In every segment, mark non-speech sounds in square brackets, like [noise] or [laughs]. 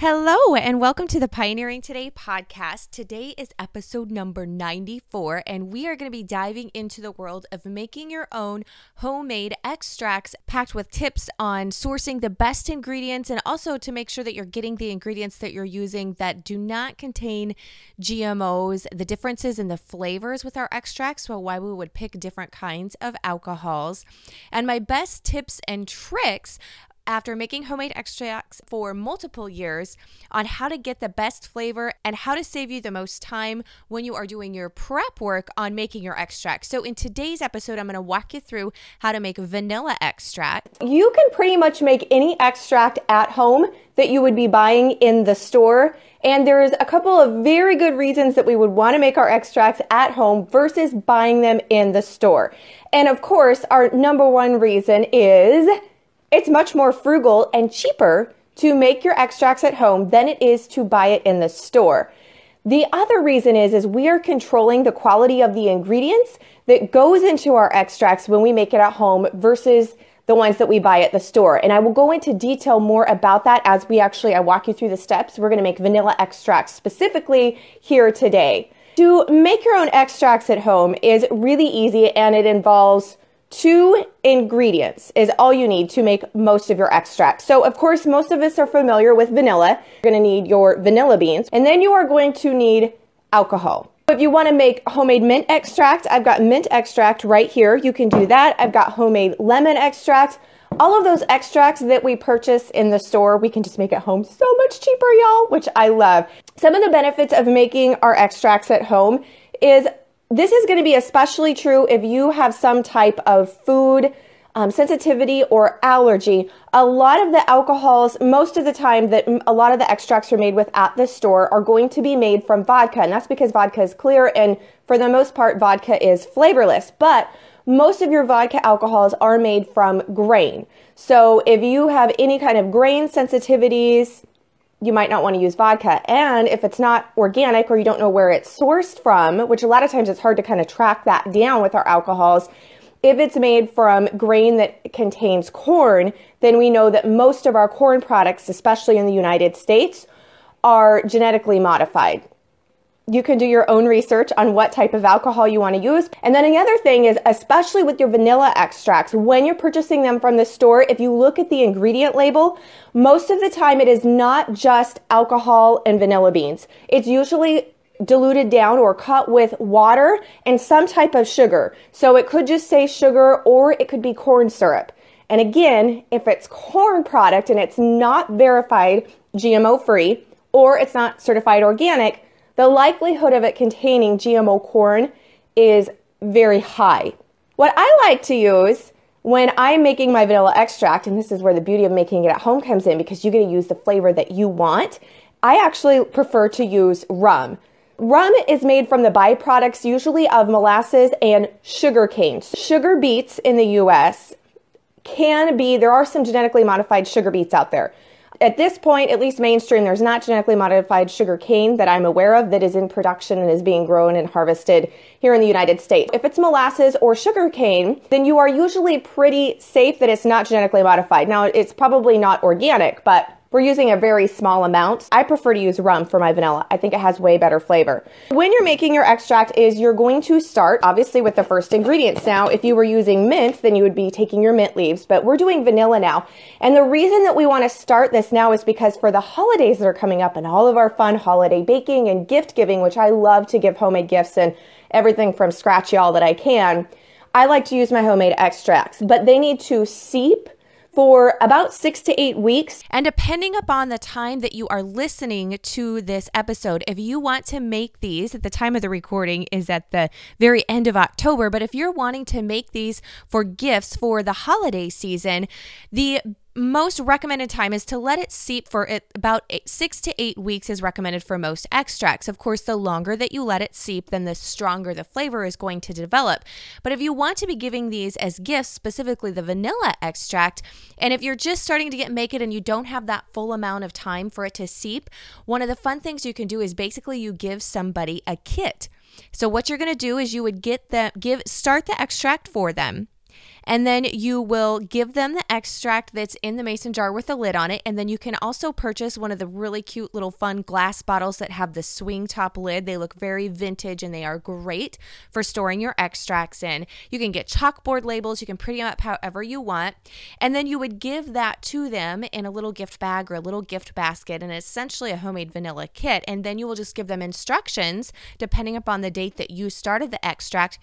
Hello, and welcome to the Pioneering Today podcast. Today is episode number 94, and we are going to be diving into the world of making your own homemade extracts packed with tips on sourcing the best ingredients and also to make sure that you're getting the ingredients that you're using that do not contain GMOs, the differences in the flavors with our extracts, well, why we would pick different kinds of alcohols, and my best tips and tricks after making homemade extracts for multiple years on how to get the best flavor and how to save you the most time when you are doing your prep work on making your extract. So, in today's episode, I'm to walk you through how to make vanilla extract. You can pretty much make any extract at home that you would be buying in the store. And there's a couple of very good reasons that we would want to make our extracts at home versus buying them in the store. And of course, our number one reason is it's much more frugal and cheaper to make your extracts at home than it is to buy it in the store. The other reason is is we are controlling the quality of the ingredients that goes into our extracts when we make it at home versus the ones that we buy at the store. And I will go into detail more about that as we actually I walk you through the steps. We're going to make vanilla extracts specifically here today. To make your own extracts at home is really easy and it involves two ingredients is all you need to make most of your extract. So of course, most of us are familiar with vanilla. You're gonna need your vanilla beans, and then you are going to need alcohol. If you wanna make homemade mint extract, I've got mint extract right here. You can do that. I've got homemade lemon extract. All of those extracts that we purchase in the store, we can just make at home so much cheaper, y'all, which I love. Some of the benefits of making our extracts at home is this is going to be especially true if you have some type of food um, sensitivity or allergy. A lot of the alcohols, most of the time that a lot of the extracts are made with at the store are going to be made from vodka. And that's because vodka is clear and for the most part, vodka is flavorless. But most of your vodka alcohols are made from grain. So if you have any kind of grain sensitivities, you might not want to use vodka. And if it's not organic or you don't know where it's sourced from, which a lot of times it's hard to kind of track that down with our alcohols, if it's made from grain that contains corn, then we know that most of our corn products, especially in the United States, are genetically modified you can do your own research on what type of alcohol you want to use. And then another thing is, especially with your vanilla extracts, when you're purchasing them from the store, if you look at the ingredient label, most of the time it is not just alcohol and vanilla beans. It's usually diluted down or cut with water and some type of sugar. So it could just say sugar or it could be corn syrup. And again, if it's corn product and it's not verified GMO free or it's not certified organic, the likelihood of it containing GMO corn is very high. What I like to use when I'm making my vanilla extract, and this is where the beauty of making it at home comes in because you get to use the flavor that you want, I actually prefer to use rum. Rum is made from the byproducts usually of molasses and sugar cane. Sugar beets in the US can be, there are some genetically modified sugar beets out there at this point, at least mainstream, there's not genetically modified sugar cane that I'm aware of that is in production and is being grown and harvested here in the United States. If it's molasses or sugar cane, then you are usually pretty safe that it's not genetically modified. Now, it's probably not organic, but we're using a very small amount. I prefer to use rum for my vanilla. I think it has way better flavor. When you're making your extract is you're going to start obviously with the first ingredients. Now, if you were using mint, then you would be taking your mint leaves, but we're doing vanilla now. And the reason that we want to start this now is because for the holidays that are coming up and all of our fun holiday baking and gift giving, which I love to give homemade gifts and everything from scratch y'all that I can, I like to use my homemade extracts, but they need to seep for about six to eight weeks. And depending upon the time that you are listening to this episode, if you want to make these at the time of the recording is at the very end of October, but if you're wanting to make these for gifts for the holiday season, the most recommended time is to let it seep for it about eight, six to eight weeks is recommended for most extracts. Of course, the longer that you let it seep, then the stronger the flavor is going to develop. But if you want to be giving these as gifts, specifically the vanilla extract, and if you're just starting to get make it and you don't have that full amount of time for it to seep, one of the fun things you can do is basically you give somebody a kit. So what you're going to do is you would get the give start the extract for them And then you will give them the extract that's in the mason jar with the lid on it. And then you can also purchase one of the really cute little fun glass bottles that have the swing top lid. They look very vintage and they are great for storing your extracts in. You can get chalkboard labels, you can pretty them up however you want. And then you would give that to them in a little gift bag or a little gift basket and essentially a homemade vanilla kit. And then you will just give them instructions depending upon the date that you started the extract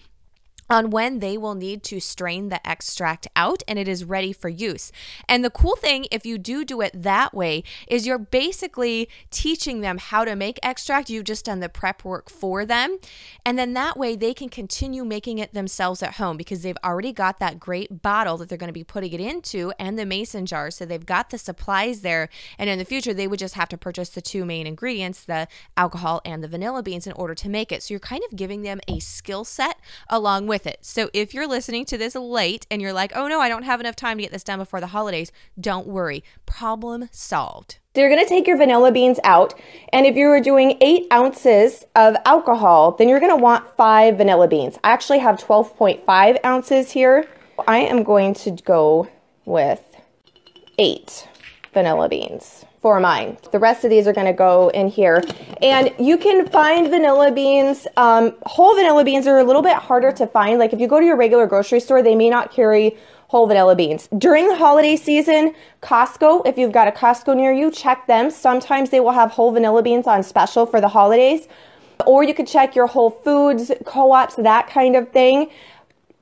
on when they will need to strain the extract out and it is ready for use. And the cool thing, if you do do it that way, is you're basically teaching them how to make extract. You've just done the prep work for them. And then that way they can continue making it themselves at home because they've already got that great bottle that they're going to be putting it into and the mason jar. So they've got the supplies there. And in the future, they would just have to purchase the two main ingredients, the alcohol and the vanilla beans, in order to make it. So you're kind of giving them a skill set along with with it. So if you're listening to this late and you're like, oh no, I don't have enough time to get this done before the holidays, don't worry. Problem solved. So you're going to take your vanilla beans out. And if you were doing eight ounces of alcohol, then you're going to want five vanilla beans. I actually have 12.5 ounces here. I am going to go with eight vanilla beans for mine. The rest of these are going to go in here. And you can find vanilla beans. Um, whole vanilla beans are a little bit harder to find. Like if you go to your regular grocery store, they may not carry whole vanilla beans. During the holiday season, Costco, if you've got a Costco near you, check them. Sometimes they will have whole vanilla beans on special for the holidays. Or you could check your Whole Foods, co ops, that kind of thing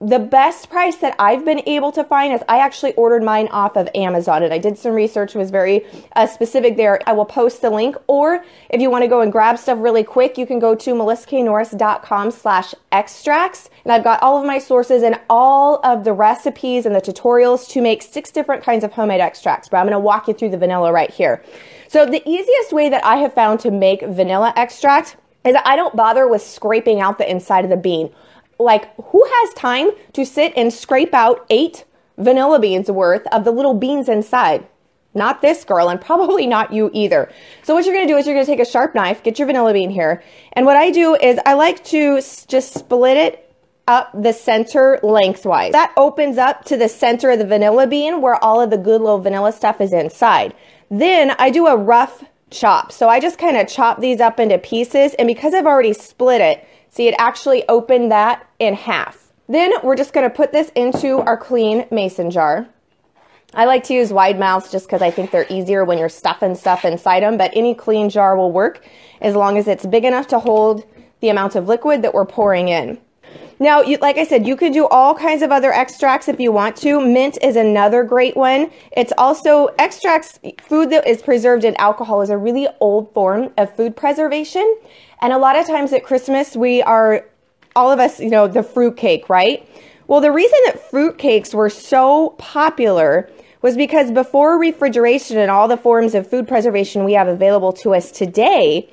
the best price that I've been able to find is I actually ordered mine off of Amazon and I did some research, it was very uh, specific there. I will post the link. Or if you want to go and grab stuff really quick, you can go to melissaknorris.com slash extracts. And I've got all of my sources and all of the recipes and the tutorials to make six different kinds of homemade extracts. But I'm going to walk you through the vanilla right here. So the easiest way that I have found to make vanilla extract is I don't bother with scraping out the inside of the bean like who has time to sit and scrape out eight vanilla beans worth of the little beans inside? Not this girl, and [laughs] probably not you either. So what you're gonna do is you're gonna take a sharp knife, get your vanilla bean here, and what I do is I like to just split it up the center lengthwise. That opens up to the center of the vanilla bean where all of the good little vanilla stuff is inside. Then I do a rough chop. So I just kind of chop these up into pieces, and because I've already split it, See, it actually opened that in half. Then we're just gonna put this into our clean mason jar. I like to use wide mouths just because I think they're easier when you're stuffing stuff inside them, but any clean jar will work as long as it's big enough to hold the amount of liquid that we're pouring in. Now, you, like I said, you could do all kinds of other extracts if you want to. Mint is another great one. It's also extracts, food that is preserved in alcohol is a really old form of food preservation. And a lot of times at Christmas, we are, all of us, you know, the fruit cake, right? Well, the reason that fruit cakes were so popular was because before refrigeration and all the forms of food preservation we have available to us today,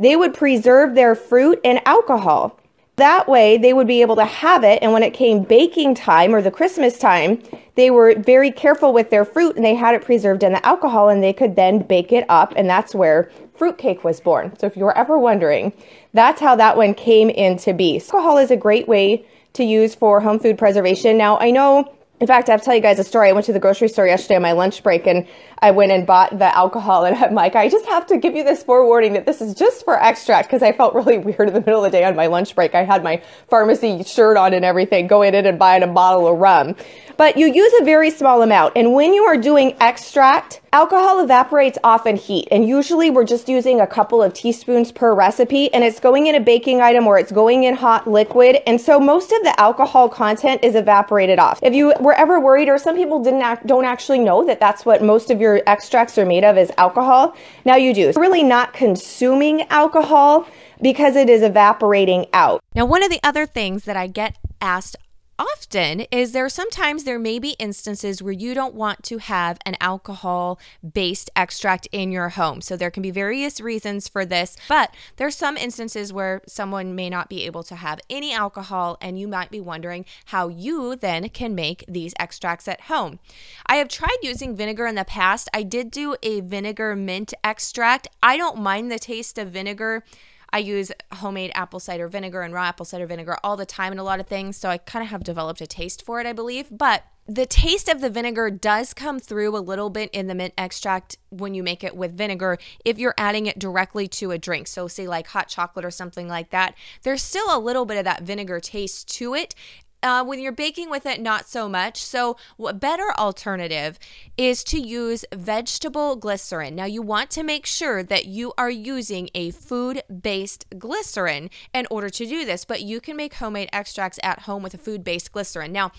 they would preserve their fruit in alcohol. That way, they would be able to have it, and when it came baking time or the Christmas time, they were very careful with their fruit and they had it preserved in the alcohol, and they could then bake it up, and that's where fruitcake was born. So, if you were ever wondering, that's how that one came into be. Alcohol is a great way to use for home food preservation. Now, I know in fact, I have to tell you guys a story. I went to the grocery store yesterday on my lunch break and I went and bought the alcohol and I'm like, I just have to give you this forewarning that this is just for extract because I felt really [laughs] weird in the middle of the day on my lunch break. I had my pharmacy shirt on and everything, going in and buying a bottle of rum. But you use a very small amount. And when you are doing extract, alcohol evaporates off in heat. And usually we're just using a couple of teaspoons per recipe and it's going in a baking item or it's going in hot liquid. And so most of the alcohol content is evaporated off. If you were ever worried or some people didn't act, don't actually know that that's what most of your extracts are made of is alcohol, now you do. So really not consuming alcohol because it is evaporating out. Now, one of the other things that I get asked often is there sometimes there may be instances where you don't want to have an alcohol based extract in your home. So there can be various reasons for this, but there's some instances where someone may not be able to have any alcohol and you might be wondering how you then can make these extracts at home. I have tried using vinegar in the past. I did do a vinegar mint extract. I don't mind the taste of vinegar I use homemade apple cider vinegar and raw apple cider vinegar all the time in a lot of things, so I kind of have developed a taste for it, I believe. But the taste of the vinegar does come through a little bit in the mint extract when you make it with vinegar if you're adding it directly to a drink. So, say like hot chocolate or something like that, there's still a little bit of that vinegar taste to it. Uh, when you're baking with it, not so much. So, a better alternative is to use vegetable glycerin. Now, you want to make sure that you are using a food based glycerin in order to do this, but you can make homemade extracts at home with a food based glycerin. Now,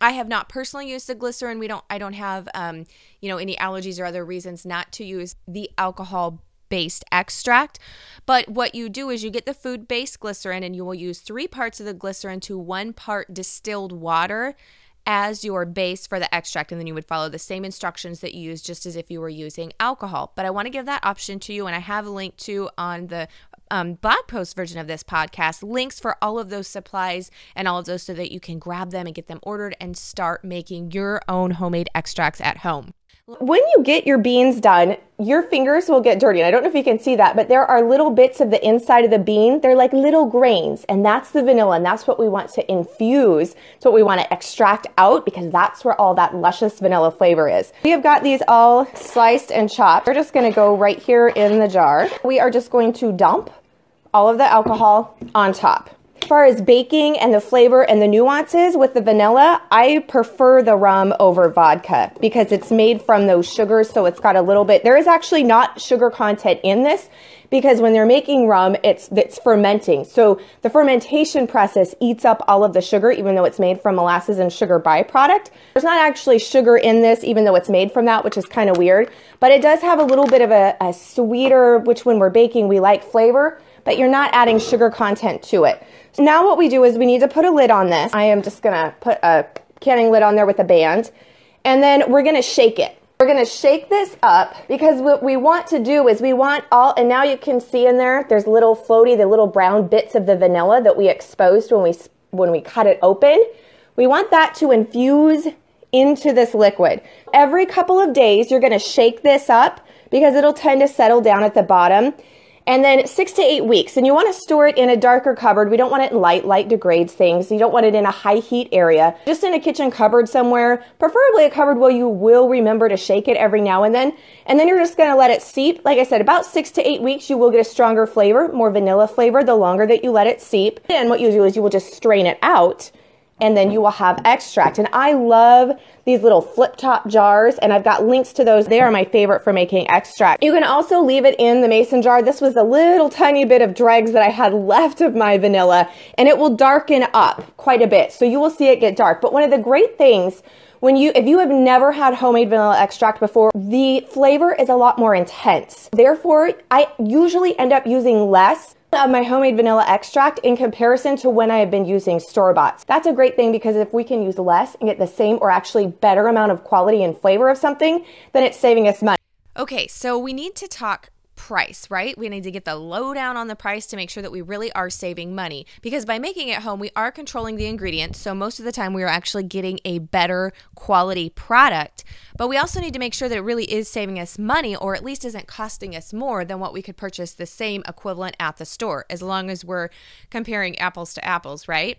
I have not personally used the glycerin. We don't. I don't have, um, you know, any allergies or other reasons not to use the alcohol based extract. But what you do is you get the food based glycerin and you will use three parts of the glycerin to one part distilled water as your base for the extract. And then you would follow the same instructions that you use just as if you were using alcohol. But I want to give that option to you. And I have a link to on the um, blog post version of this podcast links for all of those supplies and all of those so that you can grab them and get them ordered and start making your own homemade extracts at home. When you get your beans done, your fingers will get dirty. And I don't know if you can see that, but there are little bits of the inside of the bean. They're like little grains, and that's the vanilla, and that's what we want to infuse. It's what we want to extract out because that's where all that luscious vanilla flavor is. We have got these all sliced and chopped. We're just going to go right here in the jar. We are just going to dump all of the alcohol on top. As far as baking and the flavor and the nuances with the vanilla, I prefer the rum over vodka because it's made from those sugars, so it's got a little bit. There is actually not sugar content in this because when they're making rum, it's it's fermenting. So the fermentation process eats up all of the sugar, even though it's made from molasses and sugar byproduct. There's not actually sugar in this, even though it's made from that, which is kind of weird. But it does have a little bit of a, a sweeter, which when we're baking we like flavor, but you're not adding sugar content to it. So now what we do is we need to put a lid on this. I am just gonna put a canning lid on there with a band, and then we're gonna shake it. We're gonna shake this up because what we want to do is we want all, and now you can see in there, there's little floaty, the little brown bits of the vanilla that we exposed when we, when we cut it open. We want that to infuse into this liquid. Every couple of days, you're gonna shake this up because it'll tend to settle down at the bottom and then six to eight weeks. And you want to store it in a darker cupboard. We don't want it light. Light degrades things. You don't want it in a high heat area. Just in a kitchen cupboard somewhere, preferably a cupboard where you will remember to shake it every now and then. And then you're just going to let it seep. Like I said, about six to eight weeks, you will get a stronger flavor, more vanilla flavor the longer that you let it seep. And what you do is you will just strain it out and then you will have extract. And I love these little flip top jars, and I've got links to those. They are my favorite for making extract. You can also leave it in the mason jar. This was a little tiny bit of dregs that I had [laughs] left of my vanilla, and it will darken up quite a bit. So you will see it get dark. But one of the great things when you if you have never had homemade vanilla extract before the flavor is a lot more intense therefore i usually end up using less of my homemade vanilla extract in comparison to when I have been using store bought. That's a great thing because if we can use less and get the same or actually better amount of quality and flavor of something, then it's saving us money. Okay, so we need to talk price, right? We need to get the lowdown on the price to make sure that we really are saving money. Because by making it home, we are controlling the ingredients. So most of the time, we are actually getting a better quality product. But we also need to make sure that it really is saving us money or at least isn't costing us more than what we could purchase the same equivalent at the store, as long as we're comparing apples to apples, right?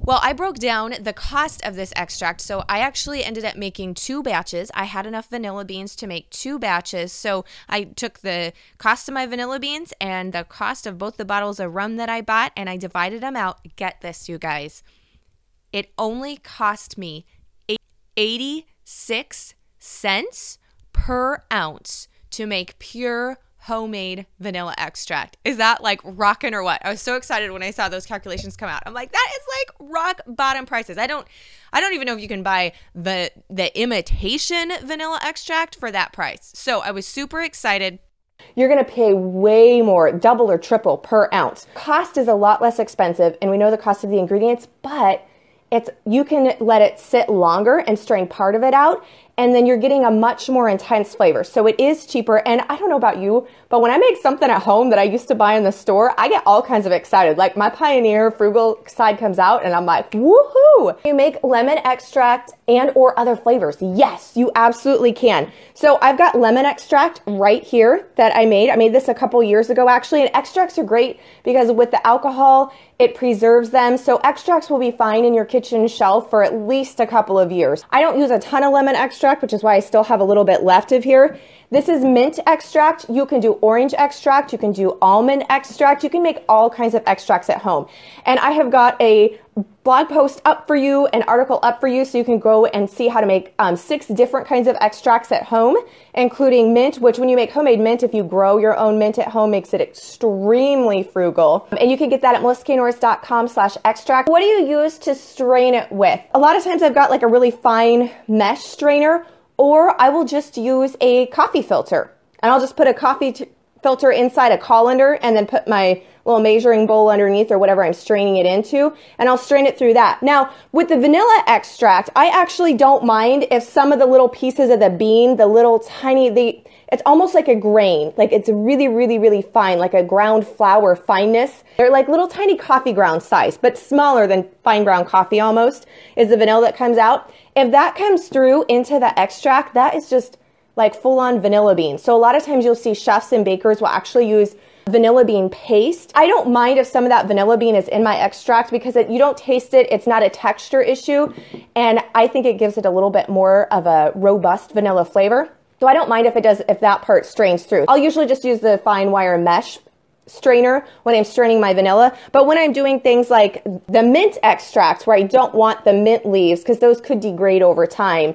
Well, I broke down the cost of this extract. So I actually ended up making two batches. I had enough vanilla beans to make two batches. So I took the cost of my vanilla beans and the cost of both the bottles of rum that I bought and I divided them out. Get this, you guys. It only cost me 86 cents per ounce to make pure homemade vanilla extract. Is that like rocking or what? I was so excited when I saw those calculations come out. I'm like, that is like rock bottom prices. I don't I don't even know if you can buy the the imitation vanilla extract for that price. So I was super excited. You're going to pay way more, double or triple per ounce. Cost is a lot less expensive, and we know the cost of the ingredients, but it's you can let it sit longer and strain part of it out and then you're getting a much more intense flavor. So it is cheaper. And I don't know about you, but when I make something at home that I used to buy in the store, I get all kinds of excited. Like my Pioneer frugal side comes out and I'm like, woohoo! You make lemon extract and or other flavors. Yes, you absolutely can. So I've got lemon extract right here that I made. I made this a couple years ago actually, and extracts are great because with the alcohol, it preserves them. So extracts will be fine in your kitchen shelf for at least a couple of years. I don't use a ton of lemon extract, which is why I still have a little bit left of here. This is mint extract. You can do orange extract. You can do almond extract. You can make all kinds of extracts at home. And I have got a blog post up for you, an article up for you, so you can go and see how to make um, six different kinds of extracts at home, including mint, which when you make homemade mint, if you grow your own mint at home, makes it extremely frugal. And you can get that at melissaknorris.com slash extract. What do you use to strain it with? A lot of times I've got like a really fine mesh strainer, or I will just use a coffee filter. And I'll just put a coffee filter inside a colander and then put my little measuring bowl underneath or whatever I'm straining it into, and I'll strain it through that. Now, with the vanilla extract, I actually don't mind if some of the little pieces of the bean, the little tiny, the, it's almost like a grain. Like it's really, really, really fine, like a ground flour fineness. They're like little tiny coffee ground size, but smaller than fine ground coffee almost is the vanilla that comes out. If that comes through into the extract, that is just like full on vanilla bean. So a lot of times you'll see chefs and bakers will actually use vanilla bean paste. I don't mind if some of that vanilla bean is in my extract because it, you don't taste it. It's not a texture issue. And I think it gives it a little bit more of a robust vanilla flavor. So I don't mind if it does, if that part strains through. I'll usually just use the fine wire mesh strainer when I'm straining my vanilla. But when I'm doing things like the mint extract, where I don't want the mint leaves because those could degrade over time,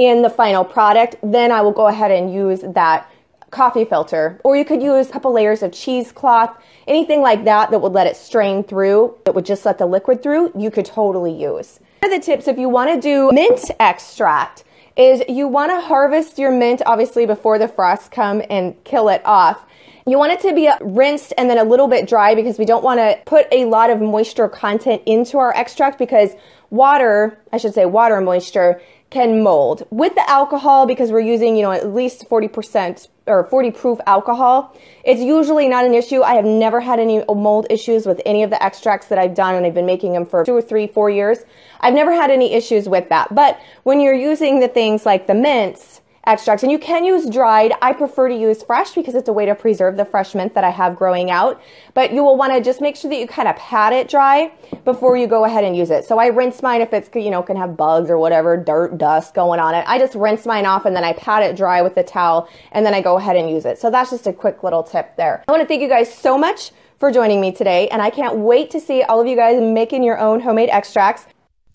in the final product, then I will go ahead and use that coffee filter. Or you could use a couple layers of cheesecloth, anything like that that would let it strain through, that would just let the liquid through, you could totally use. One of the tips if you want to do mint extract is you want to harvest your mint obviously before the frosts come and kill it off. You want it to be rinsed and then a little bit dry because we don't want to put a lot of moisture content into our extract because water, I should say water moisture, can mold. With the alcohol, because we're using, you know, at least 40% or 40 proof alcohol, it's usually not an issue. I have never had any mold issues with any of the extracts that I've done, and I've been making them for two or three, four years. I've never had any issues with that. But when you're using the things like the mints, extracts. And you can use dried. I prefer to use fresh because it's a way to preserve the fresh mint that I have growing out. But you will want to just make sure that you kind of pat it dry before you go ahead and use it. So I rinse mine if it's, you know, can have bugs or whatever, dirt, dust going on it. I just rinse mine off and then I pat it dry with the towel and then I go ahead and use it. So that's just a quick little tip there. I want to thank you guys so much for joining me today. And I can't wait to see all of you guys making your own homemade extracts.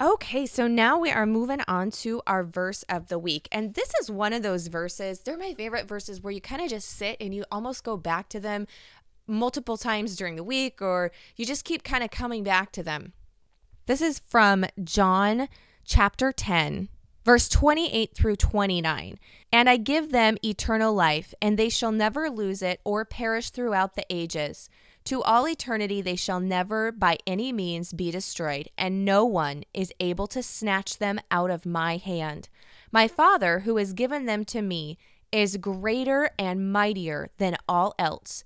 Okay, so now we are moving on to our verse of the week. And this is one of those verses, they're my favorite verses where you kind of just sit and you almost go back to them multiple times during the week, or you just keep kind of coming back to them. This is from John chapter 10, verse 28 through 29. And I give them eternal life, and they shall never lose it or perish throughout the ages. To all eternity they shall never by any means be destroyed, and no one is able to snatch them out of my hand. My Father, who has given them to me, is greater and mightier than all else,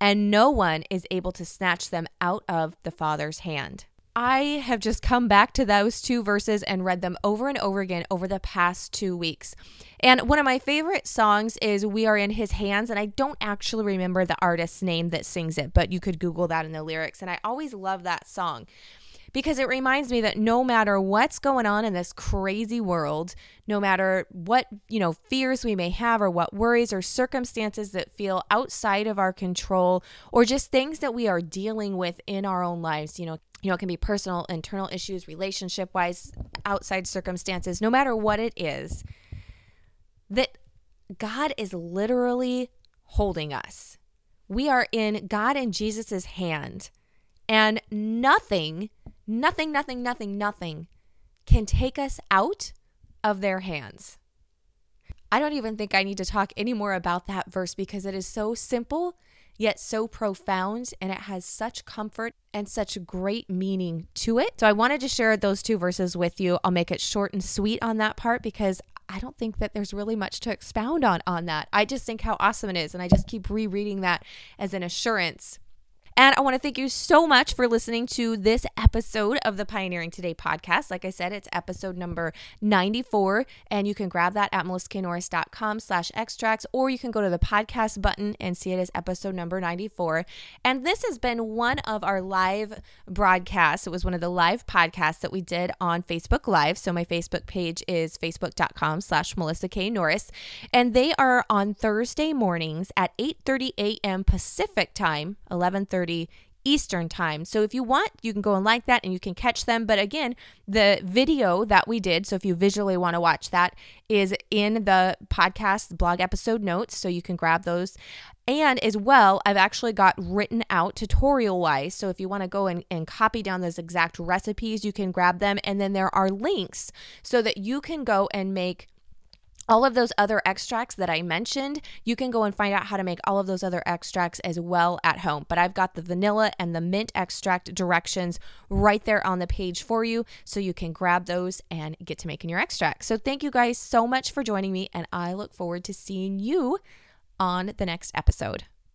and no one is able to snatch them out of the Father's hand. I have just come back to those two verses and read them over and over again over the past two weeks. And one of my favorite songs is We Are in His Hands. And I don't actually remember the artist's name that sings it, but you could Google that in the lyrics. And I always love that song because it reminds me that no matter what's going on in this crazy world, no matter what, you know, fears we may have or what worries or circumstances that feel outside of our control or just things that we are dealing with in our own lives, you know, you know, it can be personal, internal issues, relationship wise, outside circumstances, no matter what it is, that God is literally holding us. We are in God and Jesus's hand, and nothing, nothing, nothing, nothing, nothing can take us out of their hands. I don't even think I need to talk any more about that verse because it is so simple yet so profound and it has such comfort and such great meaning to it. So I wanted to share those two verses with you. I'll make it short and sweet on that part because I don't think that there's really much to expound on on that. I just think how awesome it is. And I just keep rereading that as an assurance and I want to thank you so much for listening to this episode of the Pioneering Today podcast. Like I said, it's episode number 94, and you can grab that at melissaknorris.com slash extracts, or you can go to the podcast button and see it as episode number 94. And this has been one of our live broadcasts. It was one of the live podcasts that we did on Facebook Live. So my Facebook page is facebook.com slash Melissa K. Norris. And they are on Thursday mornings at 8.30 a.m. Pacific time, 11.30 Eastern time. So if you want, you can go and like that and you can catch them. But again, the video that we did, so if you visually want to watch that, is in the podcast blog episode notes. So you can grab those. And as well, I've actually got written out tutorial wise. So if you want to go and, and copy down those exact recipes, you can grab them. And then there are links so that you can go and make all of those other extracts that I mentioned, you can go and find out how to make all of those other extracts as well at home. But I've got the vanilla and the mint extract directions right there on the page for you so you can grab those and get to making your extract. So thank you guys so much for joining me, and I look forward to seeing you on the next episode.